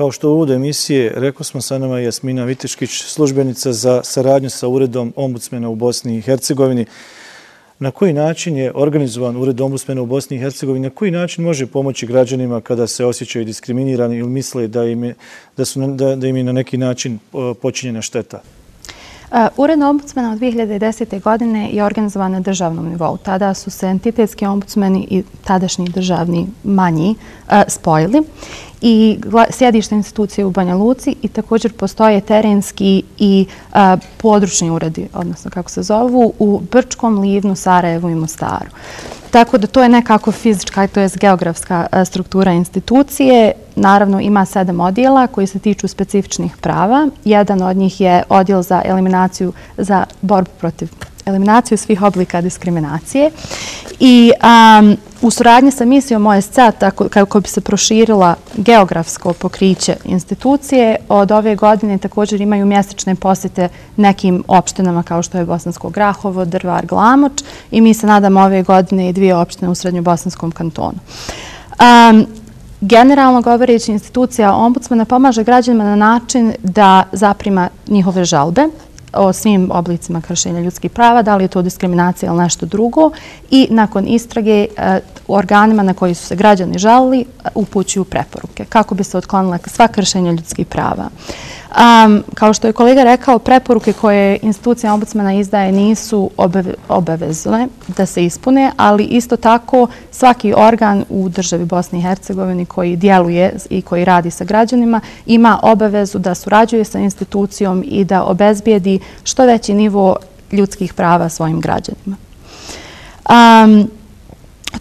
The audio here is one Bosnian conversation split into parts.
Kao što u emisije, rekao smo sa nama Jasmina Vitiškić, službenica za saradnju sa uredom ombudsmena u Bosni i Hercegovini. Na koji način je organizovan ured ombudsmena u Bosni i Hercegovini? Na koji način može pomoći građanima kada se osjećaju diskriminirani ili misle da im je, da su, da, da im je na neki način počinjena šteta? Uh, Ured ombudsmana od 2010. godine je organizovan na državnom nivou. Tada su se entitetski ombudsmeni i tadašnji državni manji uh, spojili i sjedište institucije u Banja Luci i također postoje terenski i uh, područni uredi, odnosno kako se zovu, u Brčkom, Livnu, Sarajevu i Mostaru. Tako da to je nekako fizička, to je geografska e, struktura institucije. Naravno ima sedam odjela koji se tiču specifičnih prava. Jedan od njih je odjel za eliminaciju, za borbu protiv eliminaciju svih oblika diskriminacije. I u suradnji sa misijom OSC, kako bi se proširila geografsko pokriće institucije, od ove godine također imaju mjesečne posjete nekim opštenama kao što je Bosansko Grahovo, Drvar, Glamoč i mi se nadamo ove godine i dvije opštine u Srednjobosanskom kantonu. Generalno govoreći, institucija ombudsmana pomaže građanima na način da zaprima njihove žalbe, o svim oblicima kršenja ljudskih prava, da li je to diskriminacija ili nešto drugo i nakon istrage e, u organima na koji su se građani žalili e, upućuju preporuke kako bi se otklonila sva kršenja ljudskih prava. Kao što je kolega rekao, preporuke koje institucija ombudsmana izdaje nisu obavezne da se ispune, ali isto tako svaki organ u državi Bosni i Hercegovini koji djeluje i koji radi sa građanima ima obavezu da surađuje sa institucijom i da obezbijedi što veći nivo ljudskih prava svojim građanima.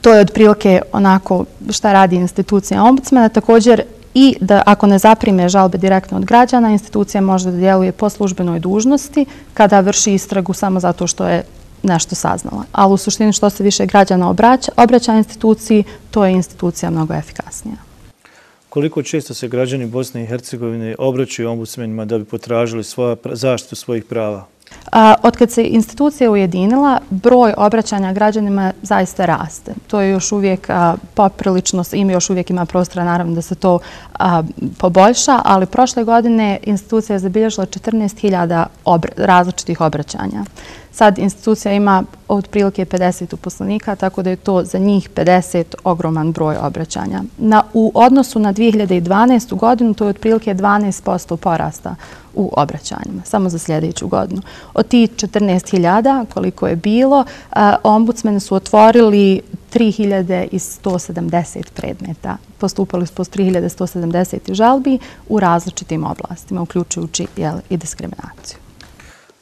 To je od prilike onako šta radi institucija ombudsmana. Također, i da ako ne zaprime žalbe direktno od građana, institucija može da djeluje po službenoj dužnosti kada vrši istragu samo zato što je nešto saznala. Ali u suštini što se više građana obraća, obraća instituciji, to je institucija mnogo efikasnija. Koliko često se građani Bosne i Hercegovine obraćaju ombudsmenima da bi potražili svoja, zaštitu svojih prava? Od kad se institucija ujedinila, broj obraćanja građanima zaista raste. To je još uvijek poprilično, ime još uvijek ima prostora naravno da se to poboljša, ali prošle godine institucija je zabilježila 14.000 različitih obraćanja. Sad institucija ima od prilike 50 uposlenika, tako da je to za njih 50 ogroman broj obraćanja. U odnosu na 2012. godinu to je od prilike 12% porasta u obraćanjima, samo za sljedeću godinu. Od tih 14.000 koliko je bilo, ombudsmene su otvorili 3.170 predmeta. Postupali su po 3.170 žalbi u različitim oblastima, uključujući i diskriminaciju.